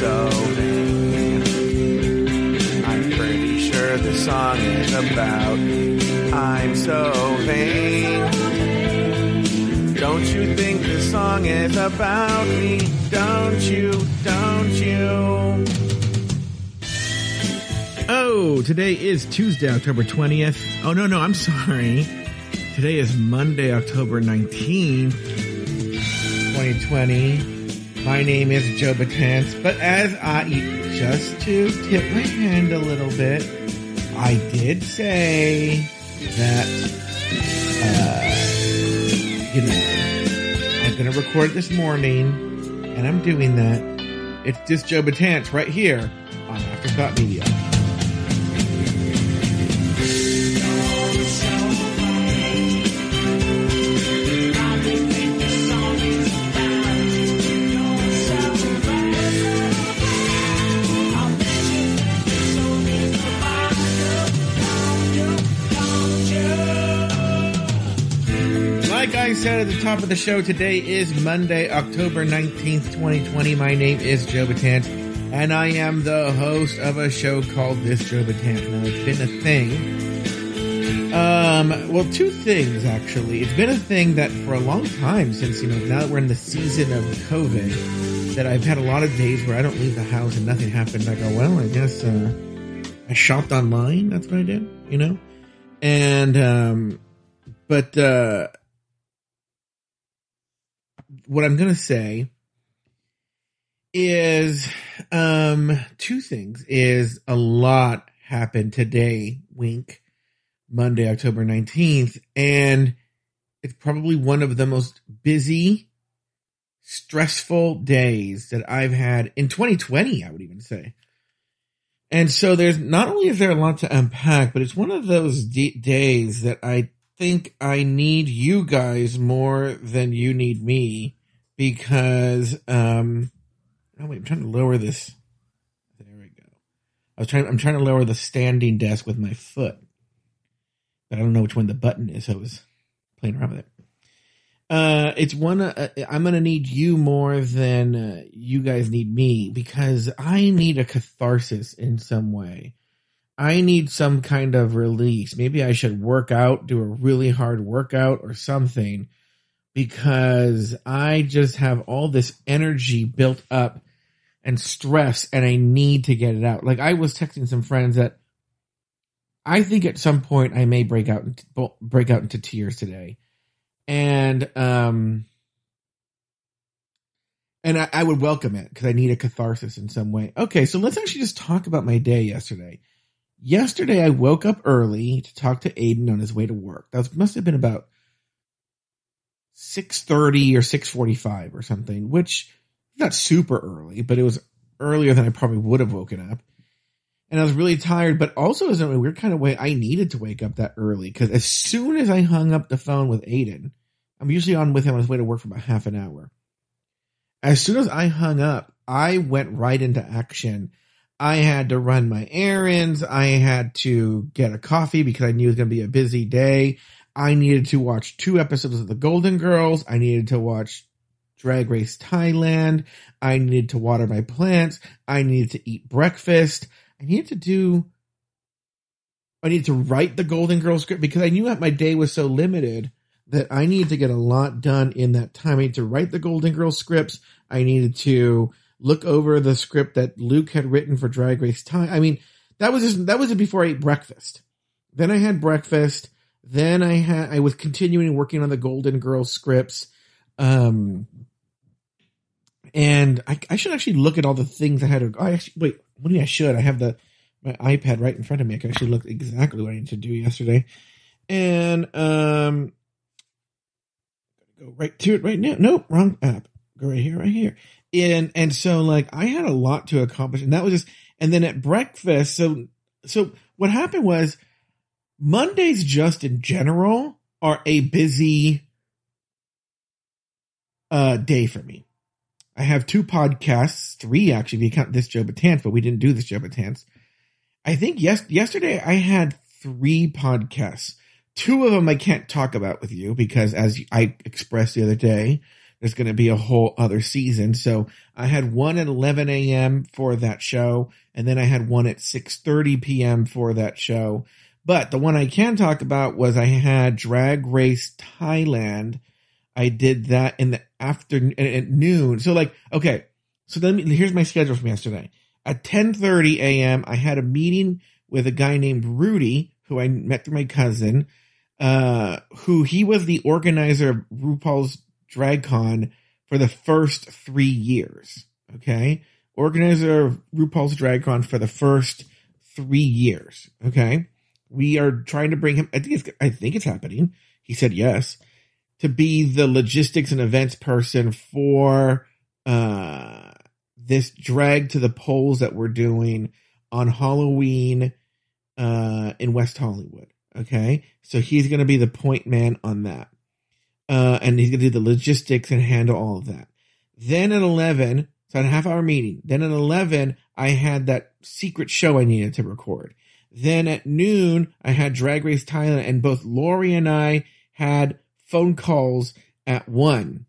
so vain. I'm pretty sure the song is about I'm so vain. Don't you think the song is about me? Don't you? Don't you? Oh, today is Tuesday, October 20th. Oh, no, no, I'm sorry. Today is Monday, October 19th, 2020. My name is Joe Betance, but as I, just to tip my hand a little bit, I did say that, uh, you know, I'm going to record this morning, and I'm doing that. It's just Joe Betance right here on Afterthought Media. Said at the top of the show, today is Monday, October 19th, 2020. My name is Joe Betance, and I am the host of a show called This Joe Betance. Now, it's been a thing. Um, well, two things, actually. It's been a thing that for a long time, since, you know, now that we're in the season of COVID, that I've had a lot of days where I don't leave the house and nothing happened. I go, well, I guess, uh, I shopped online. That's what I did, you know? And, um, but, uh, what I'm going to say is um two things is a lot happened today wink Monday October 19th and it's probably one of the most busy stressful days that I've had in 2020 I would even say. And so there's not only is there a lot to unpack but it's one of those d- days that I think I need you guys more than you need me because um oh wait, I'm trying to lower this. There we go. I was trying I'm trying to lower the standing desk with my foot. But I don't know which one the button is, so I was playing around with it. Uh, it's one. Uh, I'm gonna need you more than uh, you guys need me because I need a catharsis in some way. I need some kind of release. Maybe I should work out, do a really hard workout or something because I just have all this energy built up and stress and I need to get it out. Like I was texting some friends that I think at some point I may break out break out into tears today. And um and I, I would welcome it because I need a catharsis in some way. Okay, so let's actually just talk about my day yesterday. Yesterday I woke up early to talk to Aiden on his way to work. That must have been about 6.30 or 6.45 or something, which not super early, but it was earlier than I probably would have woken up. And I was really tired, but also as a weird kind of way, I needed to wake up that early because as soon as I hung up the phone with Aiden, I'm usually on with him on his way to work for about half an hour. As soon as I hung up, I went right into action. I had to run my errands. I had to get a coffee because I knew it was going to be a busy day. I needed to watch two episodes of The Golden Girls. I needed to watch Drag Race Thailand. I needed to water my plants. I needed to eat breakfast. I needed to do, I needed to write the Golden Girls script because I knew that my day was so limited that I needed to get a lot done in that time. I needed to write the Golden Girls scripts. I needed to look over the script that Luke had written for Drag Race Time. I mean, that was just, that was before I ate breakfast. Then I had breakfast. Then I had I was continuing working on the Golden Girls scripts. Um and I, I should actually look at all the things I had to I actually wait, what do I should? I have the my iPad right in front of me. I can actually look exactly what I need to do yesterday. And um go right to it right now. Nope, wrong app. Go right here, right here. And and so like I had a lot to accomplish, and that was just and then at breakfast, so so what happened was Mondays just in general are a busy uh, day for me. I have two podcasts, three actually, if you count this Joe Betance, but we didn't do this Joe Betance. I think yes, yesterday I had three podcasts. Two of them I can't talk about with you because as I expressed the other day, there's going to be a whole other season. So I had one at 11 a.m. for that show, and then I had one at 6:30 p.m. for that show. But the one I can talk about was I had Drag Race Thailand. I did that in the afternoon at noon. So like, okay, so then here's my schedule from yesterday. At 10:30 a.m., I had a meeting with a guy named Rudy, who I met through my cousin, uh, who he was the organizer of RuPaul's Drag Con for the first three years. Okay, organizer of RuPaul's Drag Con for the first three years. Okay, we are trying to bring him. I think it's. I think it's happening. He said yes to be the logistics and events person for uh this drag to the polls that we're doing on Halloween uh, in West Hollywood. Okay. So he's going to be the point man on that. Uh, and he's going to do the logistics and handle all of that. Then at 11, so at a half hour meeting. Then at 11, I had that secret show I needed to record. Then at noon, I had Drag Race Thailand and both Lori and I had phone calls at one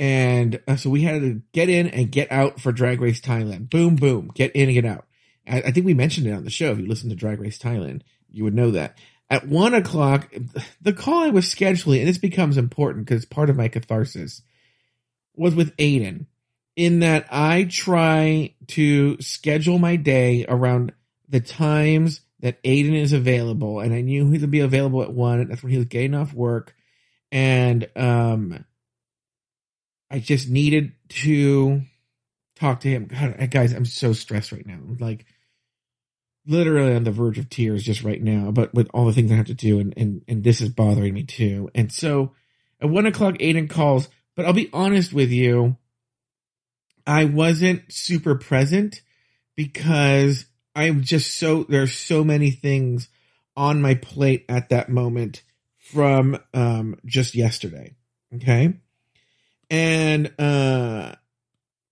and uh, so we had to get in and get out for Drag Race Thailand. Boom, boom, get in and get out. I, I, think we mentioned it on the show. If you listen to Drag Race Thailand, you would know that. At one o'clock, the call I was scheduling, and this becomes important because it's part of my catharsis, was with Aiden. In that I try to schedule my day around the times that Aiden is available, and I knew he would be available at one. That's when he was getting off work, and um I just needed to talk to him. God, guys, I'm so stressed right now. like literally on the verge of tears just right now, but with all the things I have to do, and and and this is bothering me too. And so at one o'clock, Aiden calls, but I'll be honest with you, I wasn't super present because I'm just so there's so many things on my plate at that moment from um just yesterday. Okay and uh,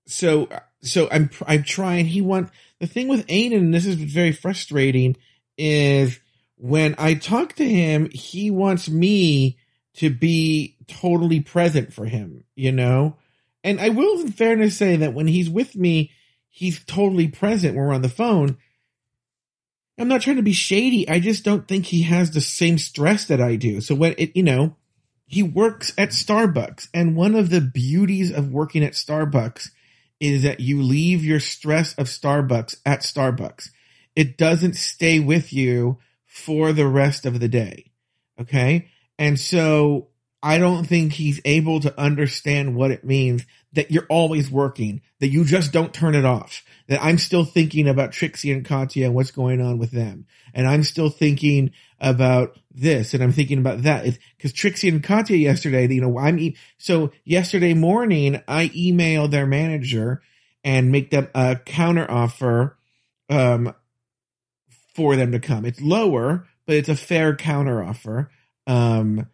so so I'm I'm trying. He want the thing with Aiden, and this is very frustrating, is when I talk to him, he wants me to be totally present for him, you know. And I will, in fairness, say that when he's with me, he's totally present when we're on the phone. I'm not trying to be shady. I just don't think he has the same stress that I do. So when it, you know, he works at Starbucks. And one of the beauties of working at Starbucks is that you leave your stress of Starbucks at Starbucks. It doesn't stay with you for the rest of the day. Okay. And so I don't think he's able to understand what it means that you're always working, that you just don't turn it off, that I'm still thinking about Trixie and Katya and what's going on with them. And I'm still thinking about this and I'm thinking about that. Because Trixie and Katya yesterday, you know, I'm, e- so yesterday morning, I emailed their manager and make them a counter offer, um, for them to come. It's lower, but it's a fair counter offer. Um,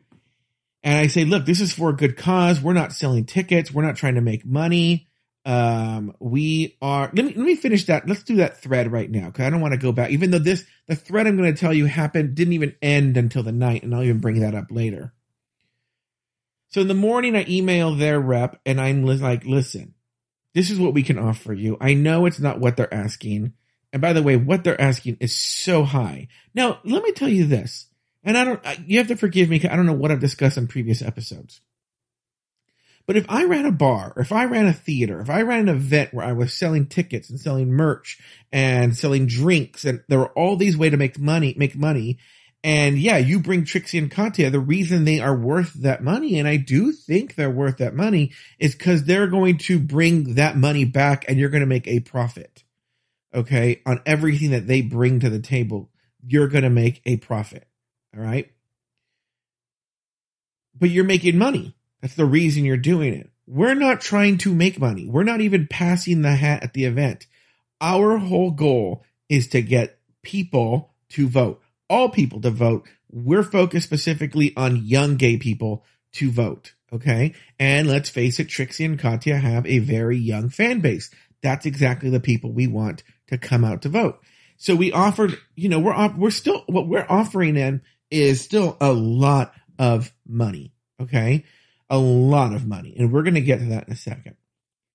and I say, look, this is for a good cause. We're not selling tickets. We're not trying to make money. Um, we are, let me, let me finish that. Let's do that thread right now. Cause I don't want to go back, even though this, the thread I'm going to tell you happened, didn't even end until the night. And I'll even bring that up later. So in the morning, I email their rep and I'm like, listen, this is what we can offer you. I know it's not what they're asking. And by the way, what they're asking is so high. Now, let me tell you this. And I don't, you have to forgive me. Because I don't know what I've discussed in previous episodes. But if I ran a bar, if I ran a theater, if I ran an event where I was selling tickets and selling merch and selling drinks and there were all these ways to make money, make money. And yeah, you bring Trixie and Katya. The reason they are worth that money, and I do think they're worth that money, is because they're going to bring that money back and you're going to make a profit. Okay. On everything that they bring to the table, you're going to make a profit. All right. But you're making money. That's the reason you're doing it. We're not trying to make money. We're not even passing the hat at the event. Our whole goal is to get people to vote, all people to vote. We're focused specifically on young gay people to vote. Okay. And let's face it, Trixie and Katya have a very young fan base. That's exactly the people we want to come out to vote. So we offered, you know, we're, we're still, what we're offering them is still a lot of money. Okay. a lot of money. And we're going to get to that in a second.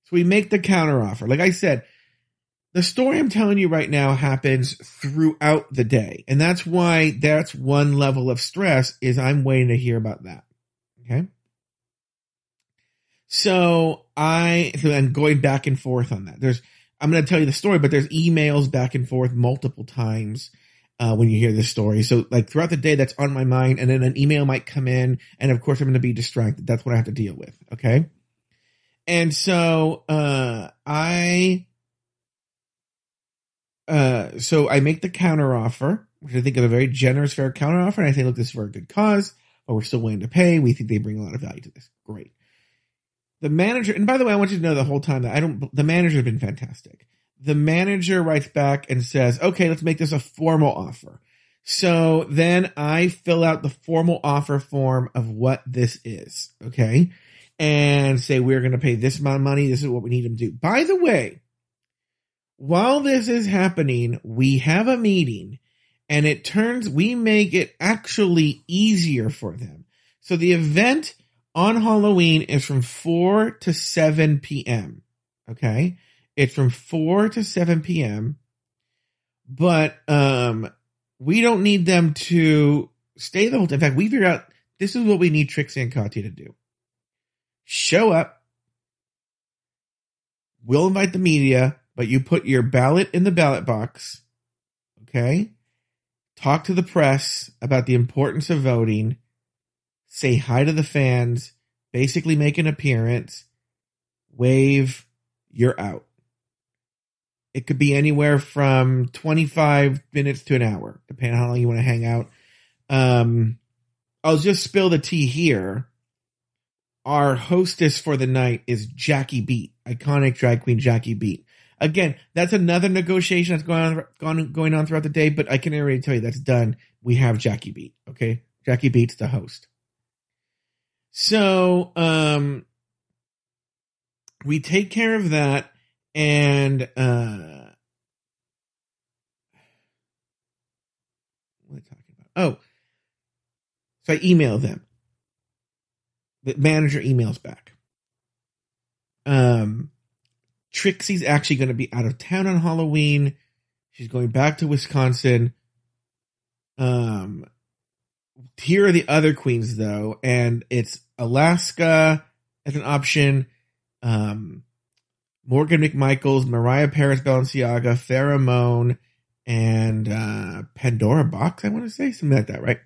So we make the counteroffer. Like I said, the story I'm telling you right now happens throughout the day. And that's why that's one level of stress is I'm waiting to hear about that. Okay. So I, so I'm going back and forth on that. There's, I'm going to tell you the story, but there's emails back and forth multiple times uh, when you hear this story. So like throughout the day, that's on my mind. And then an email might come in. And of course, I'm going to be distracted. That's what I have to deal with. Okay. And so, uh, I, uh, so I make the counter offer, which I think is a very generous, fair counter offer. And I think, look, this is for a good cause, but we're still willing to pay. We think they bring a lot of value to this. Great. The manager, and by the way, I want you to know the whole time that I don't, the manager has been fantastic the manager writes back and says, okay, let's make this a formal offer. So then I fill out the formal offer form of what this is. Okay. And say, we're going to pay this amount of money. This is what we need them to do. By the way, while this is happening, we have a meeting and it turns, we make it actually easier for them. So the event on Halloween is from 4 to 7 p.m. Okay. It's from 4 to 7 p.m. But um, we don't need them to stay the whole time. In fact, we figured out this is what we need Trixie and Katya to do. Show up. We'll invite the media, but you put your ballot in the ballot box. Okay. Talk to the press about the importance of voting. Say hi to the fans. Basically make an appearance. Wave. You're out. It could be anywhere from 25 minutes to an hour, depending on how long you want to hang out. Um, I'll just spill the tea here. Our hostess for the night is Jackie Beat, iconic drag queen Jackie Beat. Again, that's another negotiation that's going on, going on throughout the day, but I can already tell you that's done. We have Jackie Beat. Okay. Jackie Beat's the host. So, um, we take care of that and uh what are they talking about? Oh, so I email them. The manager emails back. Um, Trixie's actually going to be out of town on Halloween. She's going back to Wisconsin. Um, here are the other queens though, and it's Alaska as an option. Um, Morgan McMichaels, Mariah Paris Balenciaga, Pheromone, and uh, Pandora Boxx, I want to say, something like that, right?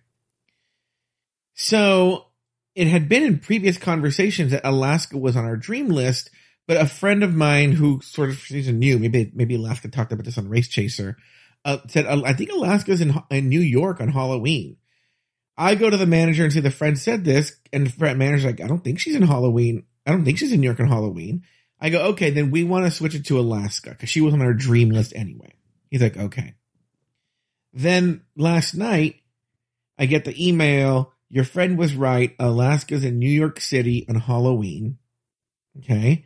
So it had been in previous conversations that Alaska was on our dream list, but a friend of mine who sort of she's new, maybe maybe Alaska talked about this on Race Chaser, uh, said I think Alaska's in in New York on Halloween. I go to the manager and say the friend said this, and the manager's like, I don't think she's in Halloween. I don't think she's in New York on Halloween. I go, okay, then we want to switch it to Alaska because she was on our dream list anyway. He's like, okay. Then last night, I get the email. Your friend was right. Alaska's in New York City on Halloween. Okay.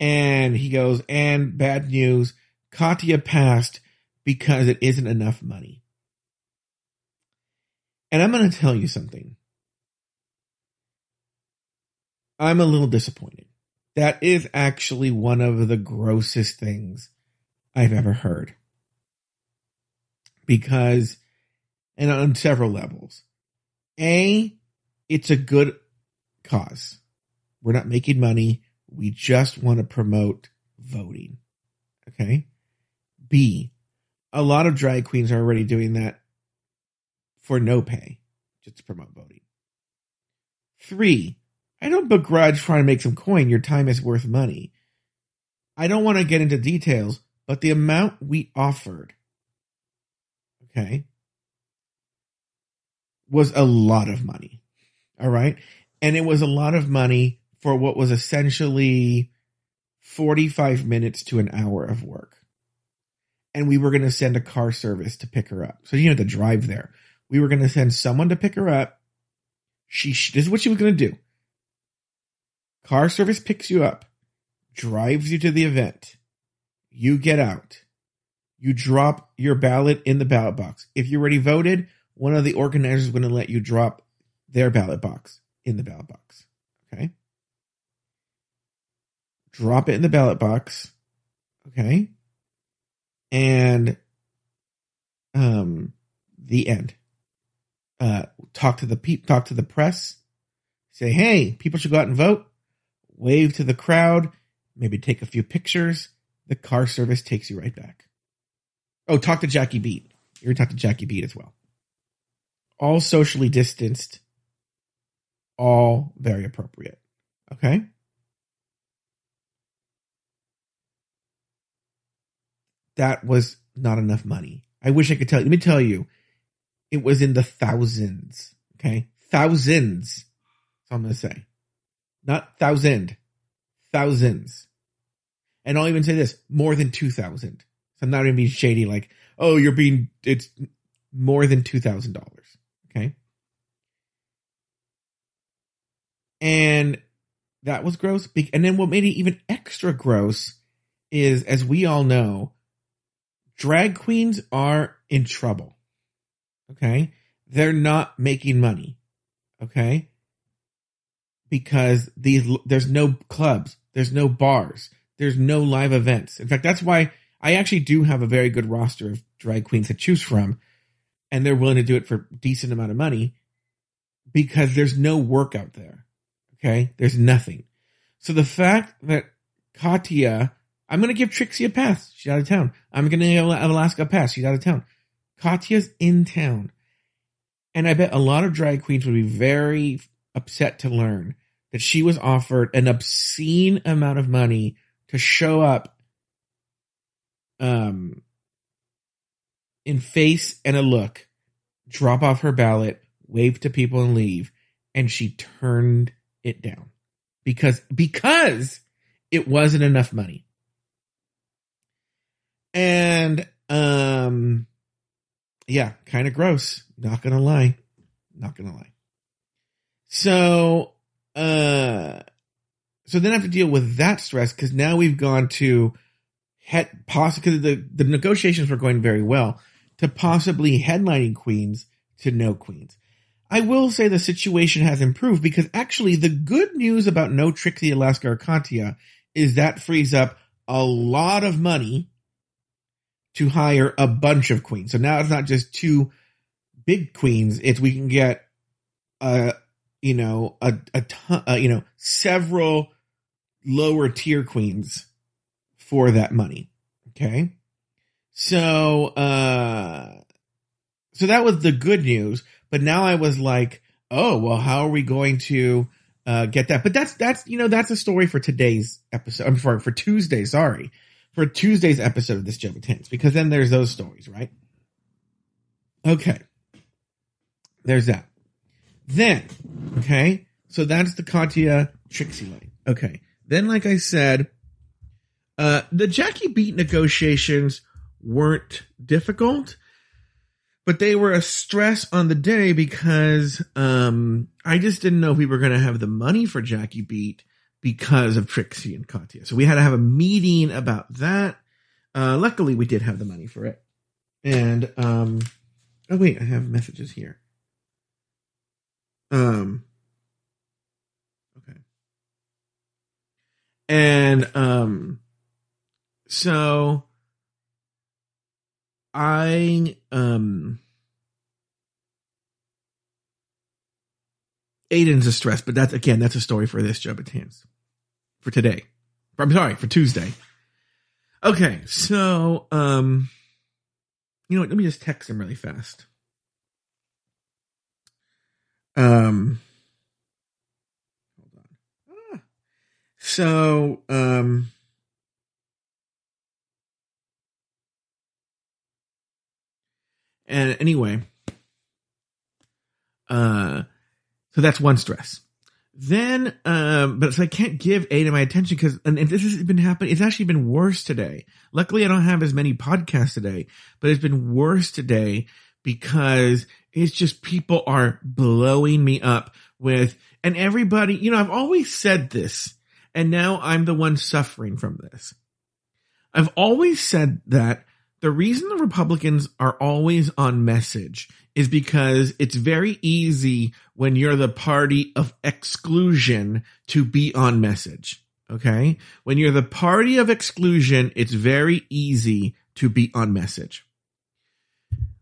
And he goes, and bad news, Katya passed because it isn't enough money. And I'm going to tell you something. I'm a little disappointed that is actually one of the grossest things I've ever heard. Because, and on several levels. A, it's a good cause. We're not making money. We just want to promote voting. Okay. B, a lot of drag queens are already doing that for no pay, just to promote voting. Three, I don't begrudge trying to make some coin. Your time is worth money. I don't want to get into details, but the amount we offered, okay, was a lot of money. All right. And it was a lot of money for what was essentially 45 minutes to an hour of work. And we were going to send a car service to pick her up. So you had to drive there. We were going to send someone to pick her up. She, this is what she was going to do. Car service picks you up, drives you to the event. You get out. You drop your ballot in the ballot box. If you already voted, one of the organizers is going to let you drop their ballot box in the ballot box. Okay. Drop it in the ballot box. Okay. And um the end. Uh talk to the peep talk to the press. Say, hey, people should go out and vote. Wave to the crowd, maybe take a few pictures. The car service takes you right back. Oh, talk to Jackie Beat. You can talk to Jackie Beat as well. All socially distanced, all very appropriate. Okay. That was not enough money. I wish I could tell you. Let me tell you, it was in the thousands. Okay. Thousands. All I'm going to say. Not thousand, thousands. And I'll even say this more than 2,000. So I'm not even being shady like, oh, you're being, it's more than $2,000. Okay. And that was gross. And then what made it even extra gross is, as we all know, drag queens are in trouble. Okay. They're not making money. Okay. Because these, there's no clubs, there's no bars, there's no live events. In fact, that's why I actually do have a very good roster of drag queens to choose from, and they're willing to do it for decent amount of money because there's no work out there. Okay. There's nothing. So the fact that Katya, I'm going to give Trixie a pass. She's out of town. I'm going to give Alaska a pass. She's out of town. Katya's in town. And I bet a lot of drag queens would be very upset to learn that she was offered an obscene amount of money to show up um in face and a look, drop off her ballot, wave to people and leave, and she turned it down because because it wasn't enough money. And um yeah, kind of gross, not going to lie. Not going to lie. So uh so then I have to deal with that stress because now we've gone to head possibly the the negotiations were going very well to possibly headlining queens to no queens. I will say the situation has improved because actually the good news about no Trixie Alaska or Katya is that frees up a lot of money to hire a bunch of queens. So now it's not just two big queens; it's we can get a you know a a ton, uh, you know several lower tier queens for that money. Okay, so uh, so that was the good news. But now I was like, oh well, how are we going to uh, get that? But that's that's you know that's a story for today's episode. I'm sorry for Tuesday. Sorry for Tuesday's episode of this Joe Tens because then there's those stories, right? Okay, there's that. Then, okay, so that's the Katya Trixie line. Okay, then like I said, uh, the Jackie Beat negotiations weren't difficult but they were a stress on the day because um, I just didn't know if we were going to have the money for Jackie Beat because of Trixie and Katya. So we had to have a meeting about that. Uh, luckily, we did have the money for it. And um, oh wait, I have messages here. Um, okay. And um, so I um Aiden's a stress, but that's again that's a story for this job at hands for today. I'm sorry for Tuesday. Okay, so um, you know what? Let me just text him really fast. Um, hold on. Ah. So um. And anyway, uh, so that's one stress. Then, um, but so I can't give A to my attention because, and, and this has been happening. It's actually been worse today. Luckily, I don't have as many podcasts today, but it's been worse today because it's just people are blowing me up with, and everybody, you know, I've always said this, and now I'm the one suffering from this. I've always said that the reason the Republicans are always on message is because it's very easy when you're the party of exclusion to be on message. Okay. When you're the party of exclusion, it's very easy to be on message.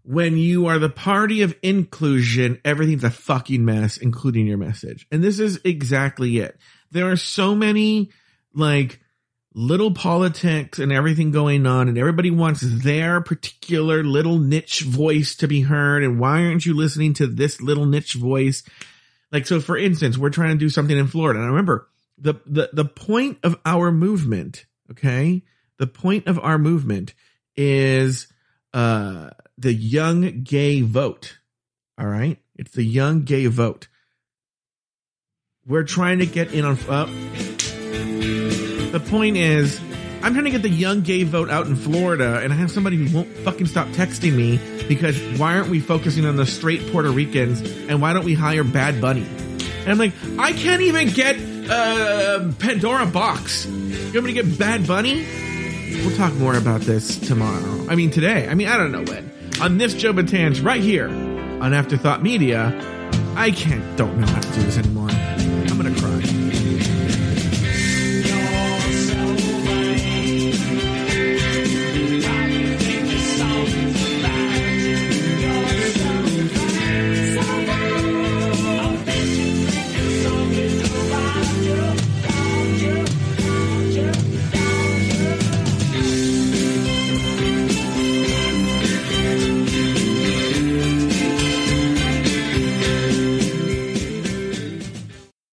When you are the party of inclusion, everything's a fucking mess, including your message. And this is exactly it. There are so many like little politics and everything going on and everybody wants their particular little niche voice to be heard. And why aren't you listening to this little niche voice? Like, so for instance, we're trying to do something in Florida. And I remember the, the, the point of our movement, okay? The point of our movement is, uh, the young gay vote. All right. It's the young gay vote. We're trying to get in on, uh, the point is, I'm trying to get the young gay vote out in Florida, and I have somebody who won't fucking stop texting me because why aren't we focusing on the straight Puerto Ricans and why don't we hire Bad Bunny? And I'm like, I can't even get uh, Pandora Boxx. You want me to get Bad Bunny? We'll talk more about this tomorrow. I mean, today. I mean, I don't know when. On this Joe Betance right here on Afterthought Media. I can't, don't know how to do this anymore.